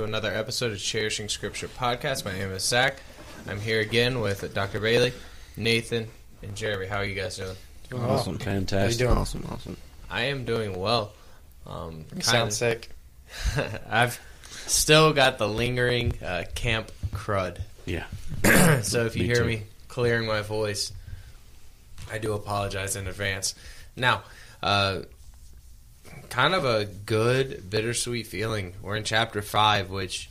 welcome back to another episode of Cherishing Scripture Podcast. My name is Zach. I'm here again with Dr. Bailey, Nathan, and Jeremy. How are you guys doing? Doing Awesome, well. fantastic, How you doing? awesome, awesome. I am doing well. Um, You sound sick. I've still got the lingering uh, camp crud. Yeah, so if you Me hear too. me clearing my voice, I do apologize in advance. Now, uh, kind of a good bittersweet feeling. We're in chapter five, which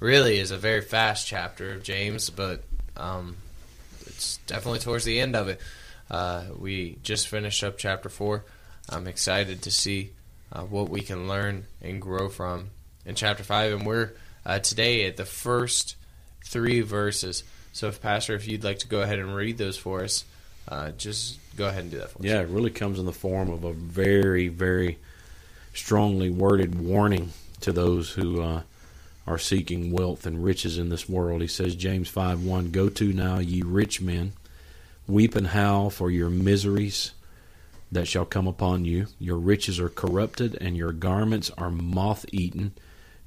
really is a very fast chapter of James, but um, it's definitely towards the end of it. Uh, we just finished up chapter four. I'm excited to see uh, what we can learn and grow from in chapter five, and we're uh, today at the first three verses. So, if Pastor, if you'd like to go ahead and read those for us, uh, just go ahead and do that for us. yeah. It really comes in the form of a very, very strongly worded warning to those who uh, are seeking wealth and riches in this world. He says, James five one, Go to now, ye rich men, weep and howl for your miseries that shall come upon you. Your riches are corrupted, and your garments are moth eaten.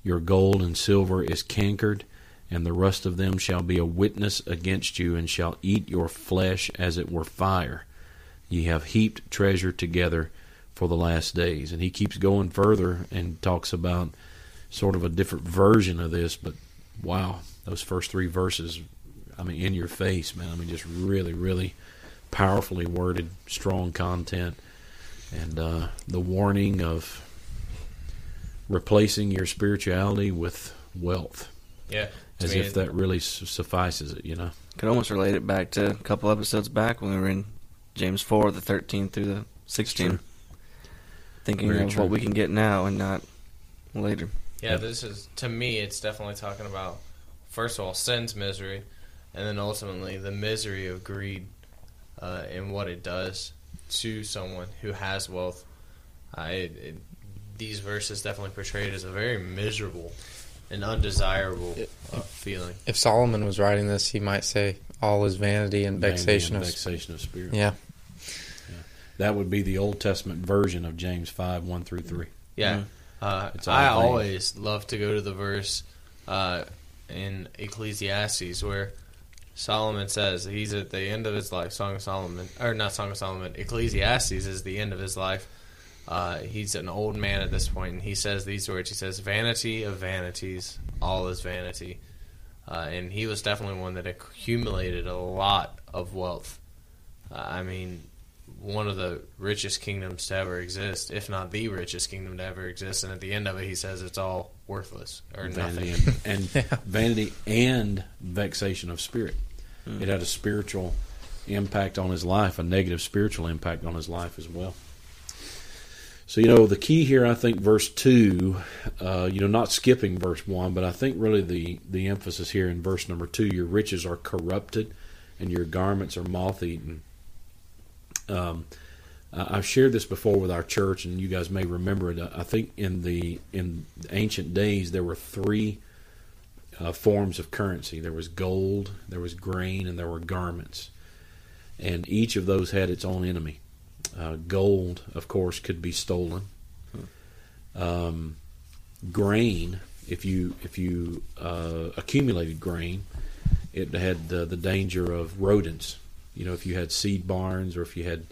Your gold and silver is cankered, and the rust of them shall be a witness against you, and shall eat your flesh as it were fire. Ye have heaped treasure together for the last days. And he keeps going further and talks about sort of a different version of this, but wow, those first three verses, I mean, in your face, man. I mean, just really, really powerfully worded, strong content, and uh, the warning of replacing your spirituality with wealth, Yeah. as me, if that really su- suffices it, you know. Could almost relate it back to a couple episodes back when we were in James 4, the 13 through the 16. True. Thinking Very of true. what we can get now and not later. Yeah, this is to me. It's definitely talking about first of all sin's misery, and then ultimately the misery of greed uh, and what it does to someone who has wealth. Uh, it, it, these verses definitely portray it as a very miserable and undesirable uh, feeling. If Solomon was writing this, he might say, "All is vanity and vexation Vanity of." and vexation of spirit. Yeah, That would be the Old Testament version of James 5 1 through 3. Yeah, uh, It's all I vain. always love to go to the verse uh, in Ecclesiastes where Solomon says he's at the end of his life. Song of Solomon, or not Song of Solomon. Ecclesiastes is the end of his life. Uh, he's an old man at this point, and he says these words. He says, "Vanity of vanities, all is vanity." Uh, and he was definitely one that accumulated a lot of wealth. Uh, I mean, one of the richest kingdoms to ever exist, if not the richest kingdom to ever exist. And at the end of it, he says it's all worthless or vanity nothing. and, and vanity and vexation of spirit. It had a spiritual impact on his life, a negative spiritual impact on his life as well. So you know the key here, I think, verse two. Uh, you know, not skipping verse one, but I think really the the emphasis here in verse number two: your riches are corrupted, and your garments are moth eaten. Um, I've shared this before with our church, and you guys may remember it. I think in the in ancient days there were three uh, forms of currency. There was gold, there was grain, and there were garments. And each of those had its own enemy. Uh, gold, of course, could be stolen. Um, grain, if you if you uh, accumulated grain, it had the danger of rodents. You know, if you had seed barns or if you had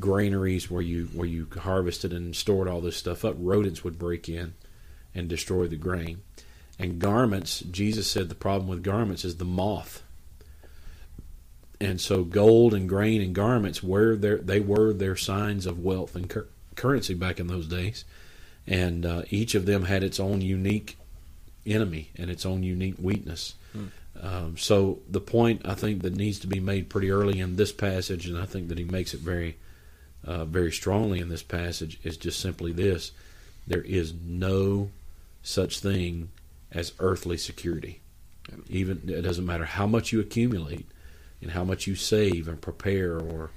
granaries where you where you harvested and stored all this stuff up, rodents would break in and destroy the grain. And garments, Jesus said the problem with garments is the moth. And so gold and grain and garments were their they were their signs of wealth and cur- currency back in those days. And uh, each of them had its own unique enemy and its own unique weakness. Um, so the point I think that needs to be made pretty early in this passage, and I think that he makes it very, uh, very strongly in this passage, is just simply this: there is no such thing as earthly security. Even it doesn't matter how much you accumulate and how much you save and prepare, or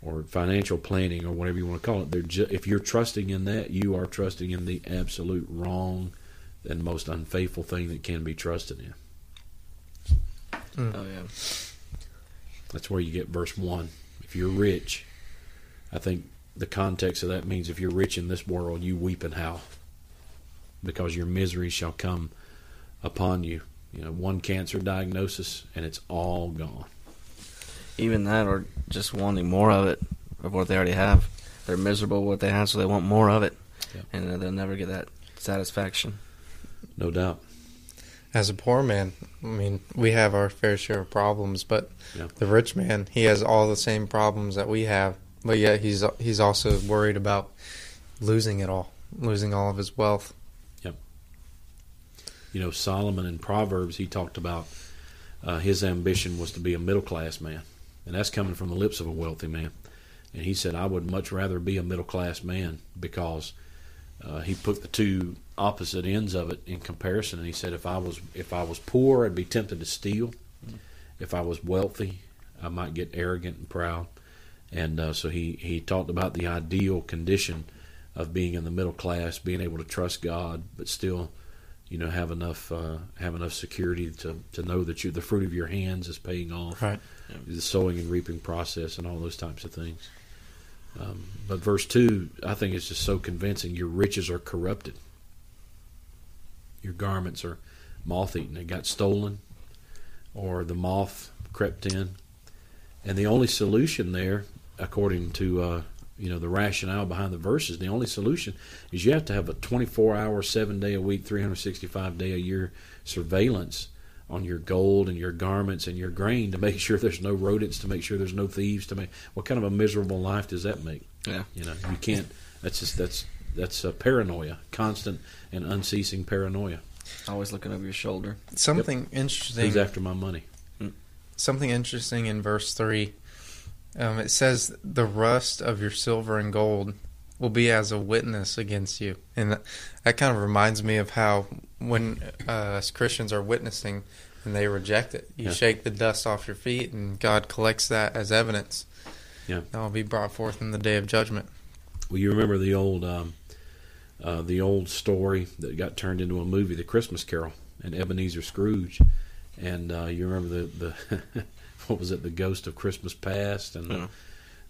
or financial planning, or whatever you want to call it. Ju- if you're trusting in that, you are trusting in the absolute wrong and most unfaithful thing that can be trusted in. Oh, yeah. That's where you get verse 1. If you're rich, I think the context of that means if you're rich in this world, you weep and howl. because your misery shall come upon you. You know, one cancer diagnosis and it's all gone. Even that, or just wanting more of it, of what they already have. They're miserable with what they have, so they want more of it, Yep. and uh, they'll never get that satisfaction. No doubt. As a poor man, I mean, we have our fair share of problems, but Yeah. the rich man, he has all the same problems that we have, but yet he's he's also worried about losing it all, losing all of his wealth. Yep. You know, Solomon in Proverbs, he talked about uh, his ambition was to be a middle class man. And that's coming from the lips of a wealthy man. And he said, I would much rather be a middle class man because uh, he put the two opposite ends of it in comparison. And he said, if I was if I was poor, I'd be tempted to steal. If I was wealthy, I might get arrogant and proud. And uh, so he, he talked about the ideal condition of being in the middle class, being able to trust God, but still you know have enough uh, have enough security to, to know that you the fruit of your hands is paying off Right. the sowing and reaping process and all those types of things um, but verse 2 I think is just so convincing. Your riches are corrupted. Your garments are moth eaten they got stolen or the moth crept in. And the only solution there according to uh, you know the rationale behind the verses the only solution is you have to have a 24 hour 7 day a week 365 day a year surveillance on your gold and your garments and your grain to make sure there's no rodents to make sure there's no thieves to make what kind of a miserable life does that make Yeah. you know you can't that's just that's that's a paranoia constant and unceasing paranoia Always looking over your shoulder. Something interesting. who's after my money something interesting in verse 3 um, it says the rust of your silver and gold will be as a witness against you and that, that kind of reminds me of how when uh, as christians are witnessing and they reject it you Yeah. shake the dust off your feet and god collects that as evidence Yeah. that will be brought forth in the day of judgment Well, you remember the old um, uh, the old story that got turned into a movie, The Christmas Carol, and Ebenezer Scrooge, and uh, you remember the the what was it, the Ghost of Christmas Past and Yeah. the,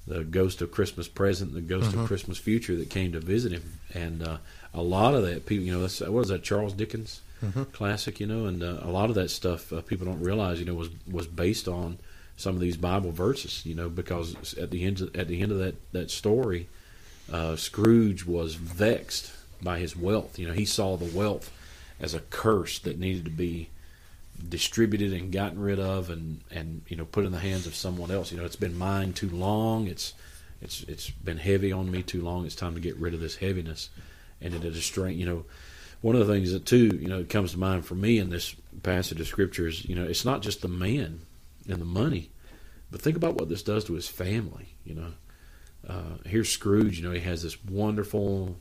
the Ghost of Christmas Present, the Ghost of Christmas Future that came to visit him, and uh, a lot of that people, you know, that's, what was that Charles Dickens Mhm. classic, you know, and uh, a lot of that stuff uh, people don't realize, you know, was was based on some of these Bible verses, you know, because at the end of, at the end of that that story, uh, Scrooge was vexed by his wealth. You know, he saw the wealth as a curse that needed to be distributed and gotten rid of, and and you know put in the hands of someone else. You know, it's been mine too long. It's it's it's been heavy on me too long. It's time to get rid of this heaviness, and it is strength. You know, one of the things that too, you know, comes to mind for me in this passage of scripture is, you know, it's not just the man and the money, but think about what this does to his family. You know, uh, here's Scrooge. You know, he has this wonderful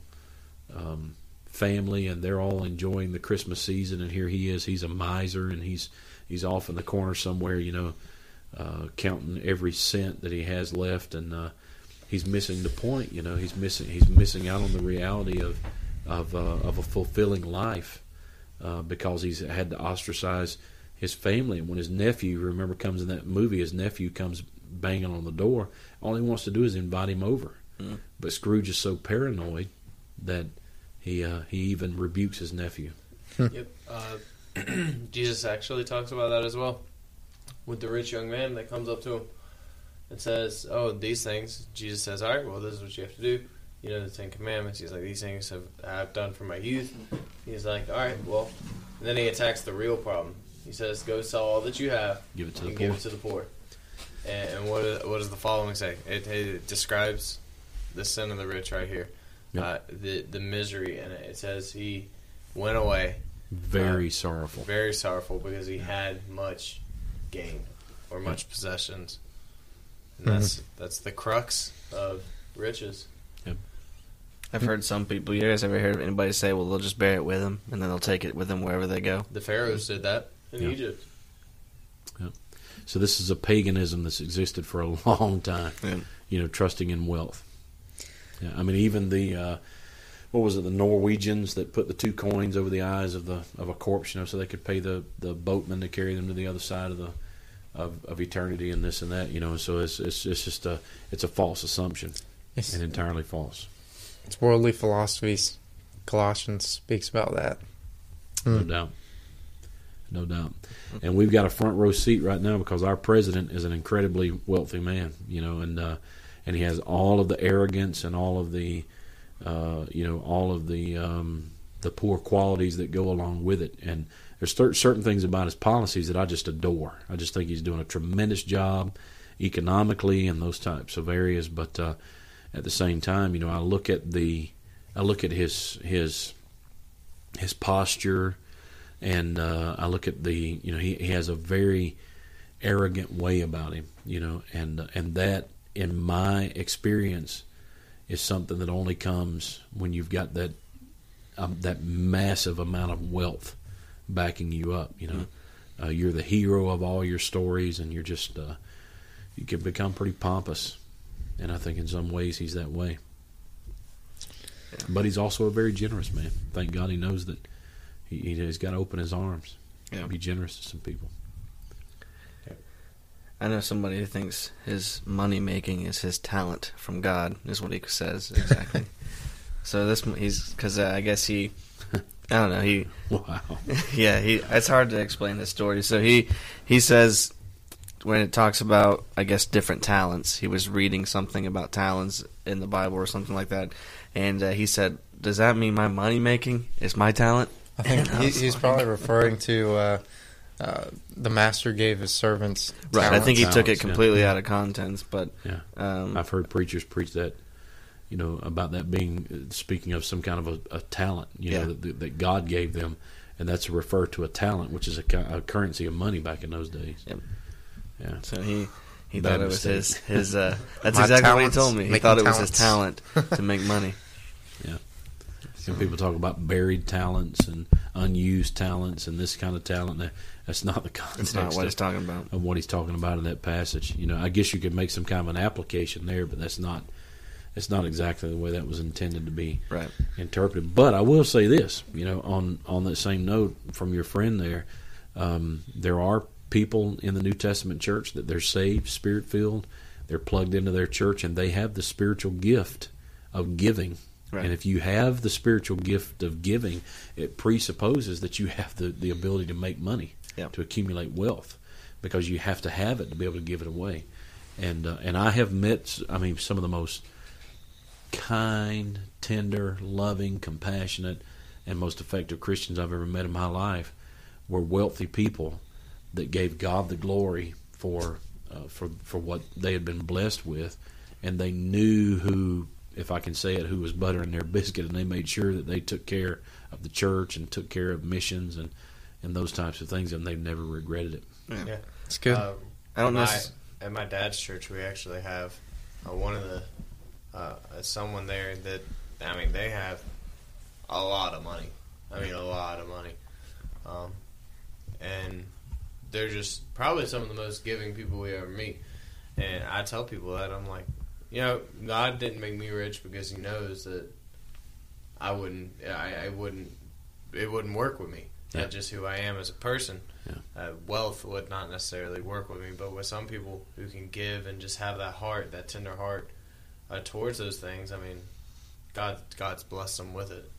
um, family, and they're all enjoying the Christmas season. And here he is. He's a miser, and he's he's off in the corner somewhere. You know, uh, counting every cent that he has left, and uh, he's missing the point. You know, he's missing he's missing out on the reality of of uh, of a fulfilling life uh, because he's had to ostracize his family. And when his nephew, remember, comes in that movie, his nephew comes banging on the door. All he wants to do is invite him over. Mm. But Scrooge is so paranoid that he uh, he even rebukes his nephew. Yep. Uh, Jesus actually talks about that as well. With the rich young man that comes up to him and says, "Oh, these things." Jesus says, "All right, well, this is what you have to do. You know the Ten Commandments." He's like, "These things have I've done for my youth." He's like, "All right, well." And then he attacks the real problem. He says, "Go sell all that you have Give it to the and poor. give it to the poor." And, and what is, what does the following say? It, it describes the sin of the rich right here. Yep. Uh, the the misery in it. It says he went away Very Uh, sorrowful. very sorrowful because he had much gain or much possessions. And that's that's the crux of riches. I've heard some people. You guys ever heard anybody say, "Well, they'll just bear it with them, and then they'll take it with them wherever they go"? The pharaohs did that in Yeah. Egypt. So this is a paganism that's existed for a long time. Yeah. You know, trusting in wealth. Yeah, I mean, even the uh, what was it? The Norwegians that put the two coins over the eyes of the of a corpse, you know, so they could pay the the boatman to carry them to the other side of the of, of eternity and this and that. You know, so it's it's it's just a it's a false assumption It's, and entirely false. it's worldly philosophies Colossians speaks about that. No Hmm. doubt. No doubt. And we've got a front row seat right now because our president is an incredibly wealthy man, you know, and uh, and he has all of the arrogance and all of the uh, you know all of the um, the poor qualities that go along with it. And there's cer- certain things about his policies that I just adore. I just think he's doing a tremendous job economically and those types of areas. But uh, at the same time, you know, I look at the I look at his his his posture and uh, I look at the you know he, he has a very arrogant way about him you know and and that in my experience is something that only comes when you've got that um, that massive amount of wealth backing you up you know? Uh, you're the hero of all your stories and you're just uh, you can become pretty pompous. And I think in some ways he's that way. But he's also a very generous man. Thank God he knows that he, he's got to open his arms Yeah. be generous to some people I know somebody who thinks his money making is his talent from God, is what he says exactly. so this he's because uh, I guess he, I don't know he wow yeah, he. It's hard to explain this story. So he he says when it talks about I guess different talents, he was reading something about talents in the Bible or something like that, and uh, he said, "Does that mean my money making is my talent?" I think And I he's like- probably referring to uh, uh, the master gave his servants. Right. I think he took Talents, it yeah. completely out of context, but Yeah. um, I've heard preachers preach that, you know, about that being uh, speaking of some kind of a, a talent, you Yeah. know, that, that God gave them, and that's a refer to a talent, which is a, a currency of money back in those days. Yep. Yeah, so he he Bad thought it was mistake. his his. Uh, that's My exactly what he told me. He thought it was his talent to make money. Yeah. and people talk about buried talents and unused talents and this kind of talent. That- That's not the context. That's not what of- he's talking about. of what he's talking about in that passage. You know, I guess you could make some kind of an application there, but that's not that's not exactly the way that was intended to be Right. interpreted. But I will say this, you know, on on that same note from your friend there, um, there are people in the New Testament church that they're saved, spirit filled, they're plugged into their church, and they have the spiritual gift of giving. Right. And if you have the spiritual gift of giving, it presupposes that you have the, the ability to make money, To accumulate wealth, because you have to have it to be able to give it away. And uh, and I have met, I mean, some of the most kind, tender, loving, compassionate, and most effective Christians I've ever met in my life were wealthy people that gave God the glory for uh, for for what they had been blessed with, and they knew who, if I can say it, who was buttering their biscuit, and they made sure that they took care of the church and took care of missions and and those types of things, and they've never regretted it. Yeah. It's good. Um, I don't know. my, at my dad's church, we actually have uh, one of the uh, uh, someone there that I mean they have a lot of money. I mean a lot of money, um, and they're just probably some of the most giving people we ever meet. And I tell people that I'm like, you know, God didn't make me rich because He knows that I wouldn't, I, I wouldn't, it wouldn't work with me. Yeah. That's just who I am as a person. Yeah. Uh, wealth would not necessarily work with me, but with some people who can give and just have that heart, that tender heart uh, towards those things, I mean, God, God's blessed them with it.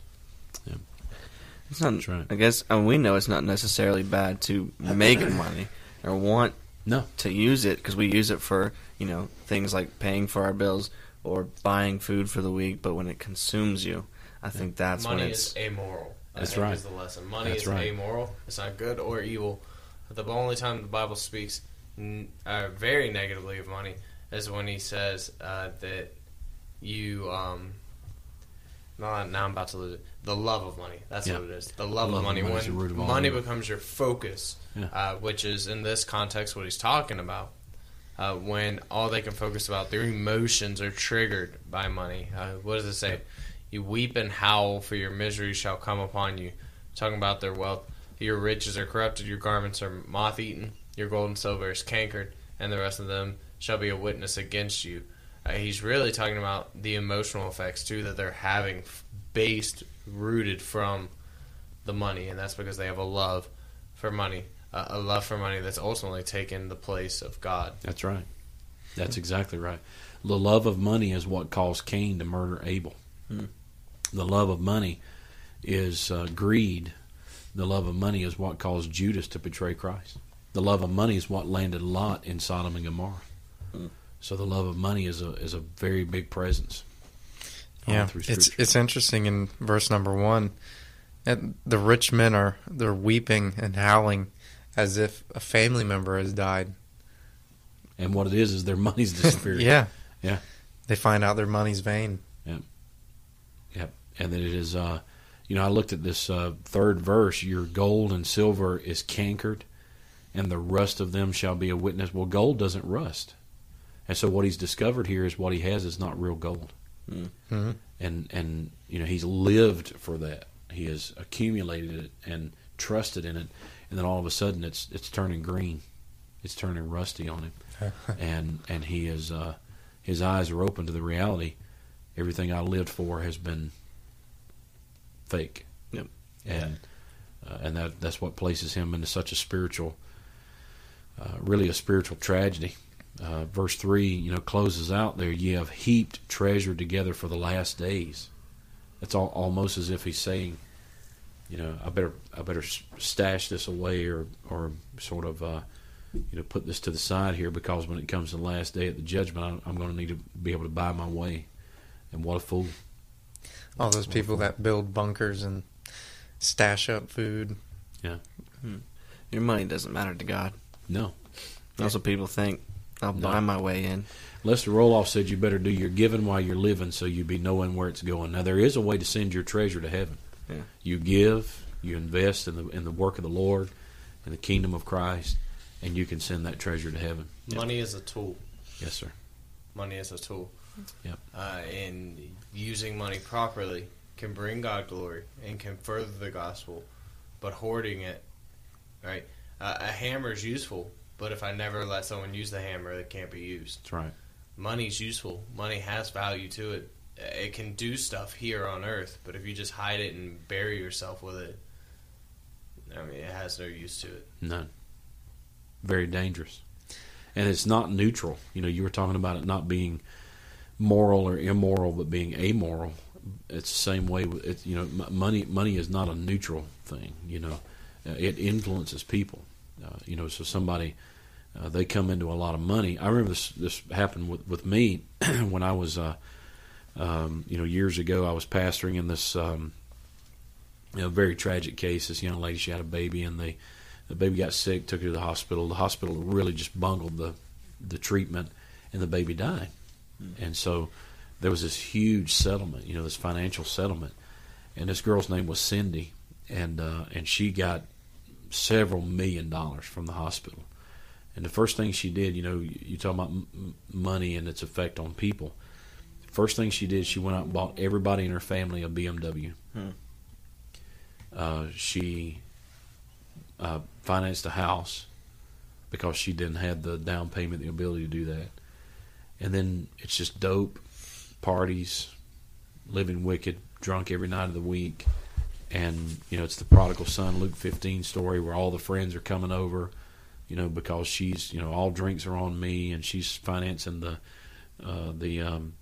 It's not. That's right. I guess and we know it's not necessarily bad to make money or want No, to use it because we use it for you know things like paying for our bills or buying food for the week. But when it consumes you, I think that's Money when it's is amoral. I That's right. Is the lesson. Money That's is right. amoral. It's not good or evil. The only time the Bible speaks uh, very negatively of money is when He says uh, that you. Um, now, now I'm about to lose it. The love of money. That's Yeah. what it is. The love, love of of money. money root When of money becomes your focus, Yeah. uh, which is in this context what he's talking about. Uh, when all they can focus about their emotions are triggered by money. Uh, what does it say? You weep and howl, for your misery shall come upon you. Talking about their wealth. Your riches are corrupted, your garments are moth eaten, your gold and silver is cankered, and the rest of them shall be a witness against you. Uh, he's really talking about the emotional effects too that they're having, based, rooted from the money, and that's because they have a love for money, uh, a love for money that's ultimately taken the place of God. That's right. That's exactly right. The love of money is what caused Cain to murder Abel. Hmm. The love of money is uh, greed. The love of money is what caused Judas to betray Christ. The love of money is what landed Lot in Sodom and Gomorrah. So the love of money is a is a very big presence. Yeah, it's it's interesting in verse number one, and the rich men are they're weeping and howling as if a family member has died. and what it is is their money's disappeared. yeah, Yeah. They find out their money's vain. And that it is uh you know i looked at this uh, third verse your gold and silver is cankered and the rust of them shall be a witness. Well gold doesn't rust. And so what he's discovered here is what he has is not real gold. Mhm. and and you know he's lived for that. He has accumulated it and trusted in it. And then all of a sudden it's it's turning green. It's turning rusty on him. And and he is uh his eyes are open to the reality. Everything i lived for has been fake. Yep. and uh, and that that's what places him into such a spiritual uh, really a spiritual tragedy. Uh, verse 3 you know closes out there ye have heaped treasure together for the last days. It's all, almost as if he's saying you know i better i better stash this away or or sort of uh, you know put this to the side here because when it comes to the last day at the judgment I'm, I'm going to need to be able to buy my way. And what a fool All those people that build bunkers and stash up food. Yeah. Hmm. Your money doesn't matter to God. no That's what people think. I'll No. buy my way in. Lester Roloff said you better do your giving while you're living so you be knowing where it's going. Now there is a way to send your treasure to heaven. Yeah. You give, you invest in the in the work of the Lord, in the kingdom of Christ, and you can send that treasure to heaven. Money is a tool. Yes, sir. Money is a tool. Yep. Uh, and using money properly can bring God glory and can further the gospel. But hoarding it, right? Uh, a hammer is useful, but if I never let someone use the hammer, it can't be used. That's right. Money's useful. Money has value to it. Uh, It can do stuff here on earth, but if you just hide it and bury yourself with it, I mean, it has no use to it. None. Very dangerous. And it's not neutral. You know, you were talking about it not being moral or immoral, but being amoral. It's the same way. With it, you know, money. Money is not a neutral thing. You know, uh, it influences people. Uh, you know, so somebody uh, they come into a lot of money. I remember this. This happened with with me when I was, uh, um, you know, years ago. I was pastoring in this. Um, you know, very tragic case. This young lady, she had a baby, and they the baby got sick, took her to the hospital. The hospital really just bungled the the treatment, and the baby died. And so there was this huge settlement, you know, this financial settlement. And this girl's name was Cindy, and uh, and she got several million dollars from the hospital. And the first thing she did, you know, you, you talk about m- m- money and its effect on people. First thing she did, she went out and bought everybody in her family a BMW. Hmm. Uh, she uh, financed a house because she didn't have the down payment, the ability to do that. And then it's just dope, parties, living wicked, drunk every night of the week. And, you know, it's the prodigal son, Luke 15 story where all the friends are coming over, you know, because she's, you know, all drinks are on me and she's financing the, uh, the, um,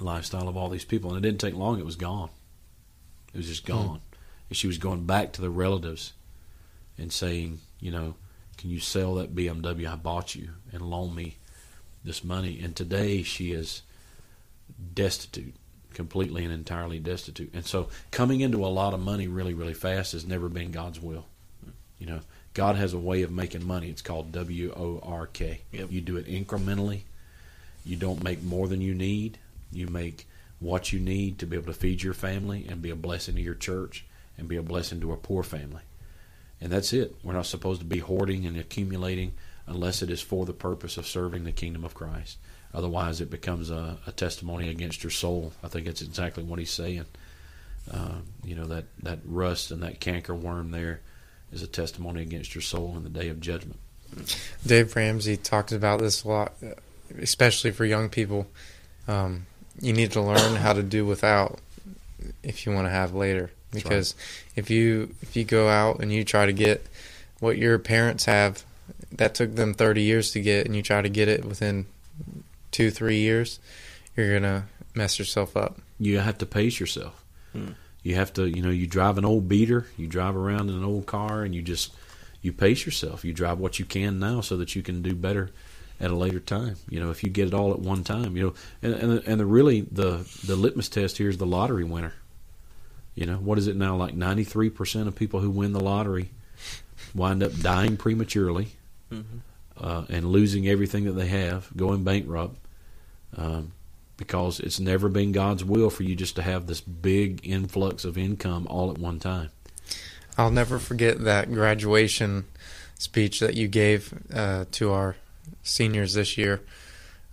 lifestyle of all these people. And it didn't take long, it was gone. It was just gone. And she was going back to the relatives and saying, you know, can you sell that BMW I bought you and loan me this money? And today she is destitute, completely and entirely destitute. And so coming into a lot of money really, really fast has never been God's will. You know, God has a way of making money. It's called W O R K. Yep. You do it incrementally. You don't make more than you need. You make what you need to be able to feed your family and be a blessing to your church and be a blessing to a poor family. And that's it. We're not supposed to be hoarding and accumulating unless it is for the purpose of serving the kingdom of Christ. Otherwise, it becomes a, a testimony against your soul. I think that's exactly what he's saying. Uh, you know that that rust and that canker worm there is a testimony against your soul in the day of judgment. Dave Ramsey talks about this a lot, especially for young people. Um, you need to learn how to do without if you want to have later. Because if you if you go out and you try to get what your parents have, that took them thirty years to get, and you try to get it within two three years, you're gonna mess yourself up. You have to pace yourself. Hmm. You have to, you know, you drive an old beater, you drive around in an old car, and you just you pace yourself. You drive what you can now so that you can do better at a later time. You know, if you get it all at one time, you know, and and, and the really the the litmus test here is the lottery winner. You know, what is it now? Like ninety three percent of people who win the lottery wind up dying prematurely Mhm. uh, and losing everything that they have, going bankrupt. Um, because it's never been God's will for you just to have this big influx of income all at one time. I'll never forget that graduation speech that you gave uh, to our seniors this year.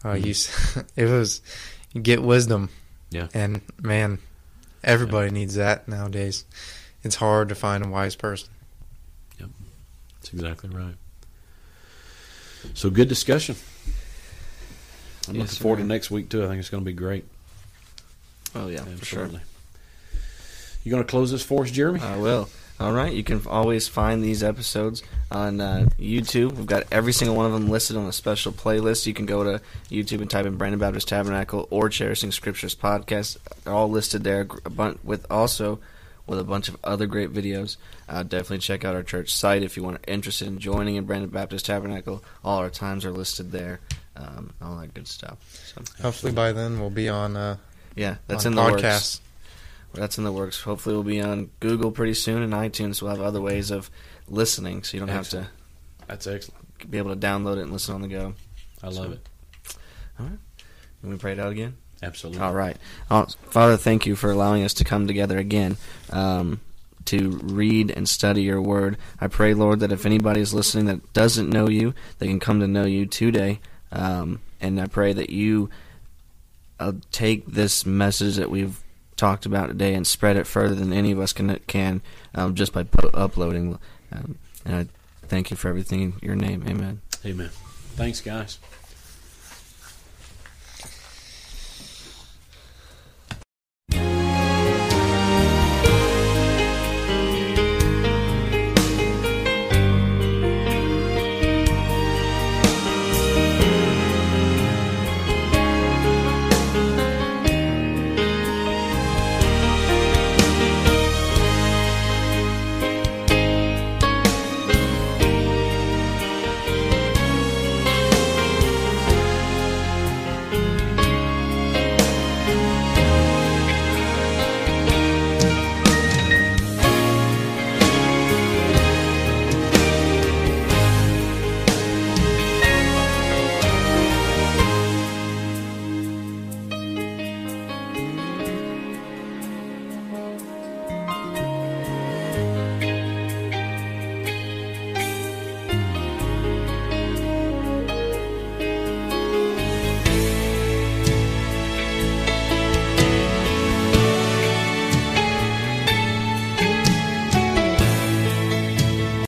Uh, You, it was you get wisdom. Yeah. And man, everybody needs that nowadays. It's hard to find a wise person. Yep, That's exactly right. So good discussion. I'm Yes, looking forward sir. to next week too. I think it's going to be great. Oh yeah, for sure. Absolutely. You going to close this for us, Jeremy? I will. All right. You can always find these episodes on uh, YouTube. We've got every single one of them listed on a special playlist. You can go to YouTube and type in Brandon Baptist Tabernacle or Cherishing Scriptures podcast. They're all listed there, with also with a bunch of other great videos. Uh, definitely check out our church site if you want to interested in joining in Brandon Baptist Tabernacle. All our times are listed there. Um, all that good stuff. So Hopefully by then we'll be on uh, yeah, that's on in the works. That's in the works. Hopefully, we'll be on Google pretty soon and iTunes. We'll have other ways of listening, so you don't Excellent. have to. That's excellent. be able to download it and listen on the go. I love So- it. Can we pray it out again? Absolutely. All right. Uh, Father, thank you for allowing us to come together again um, to read and study your word. I pray, Lord, that if anybody is listening that doesn't know you, they can come to know you today. Um, and I pray that you uh, take this message that we've talked about today and spread it further than any of us can can um, just by po- uploading. Um, and I thank you for everything in your name. Amen. Amen. Thanks, guys.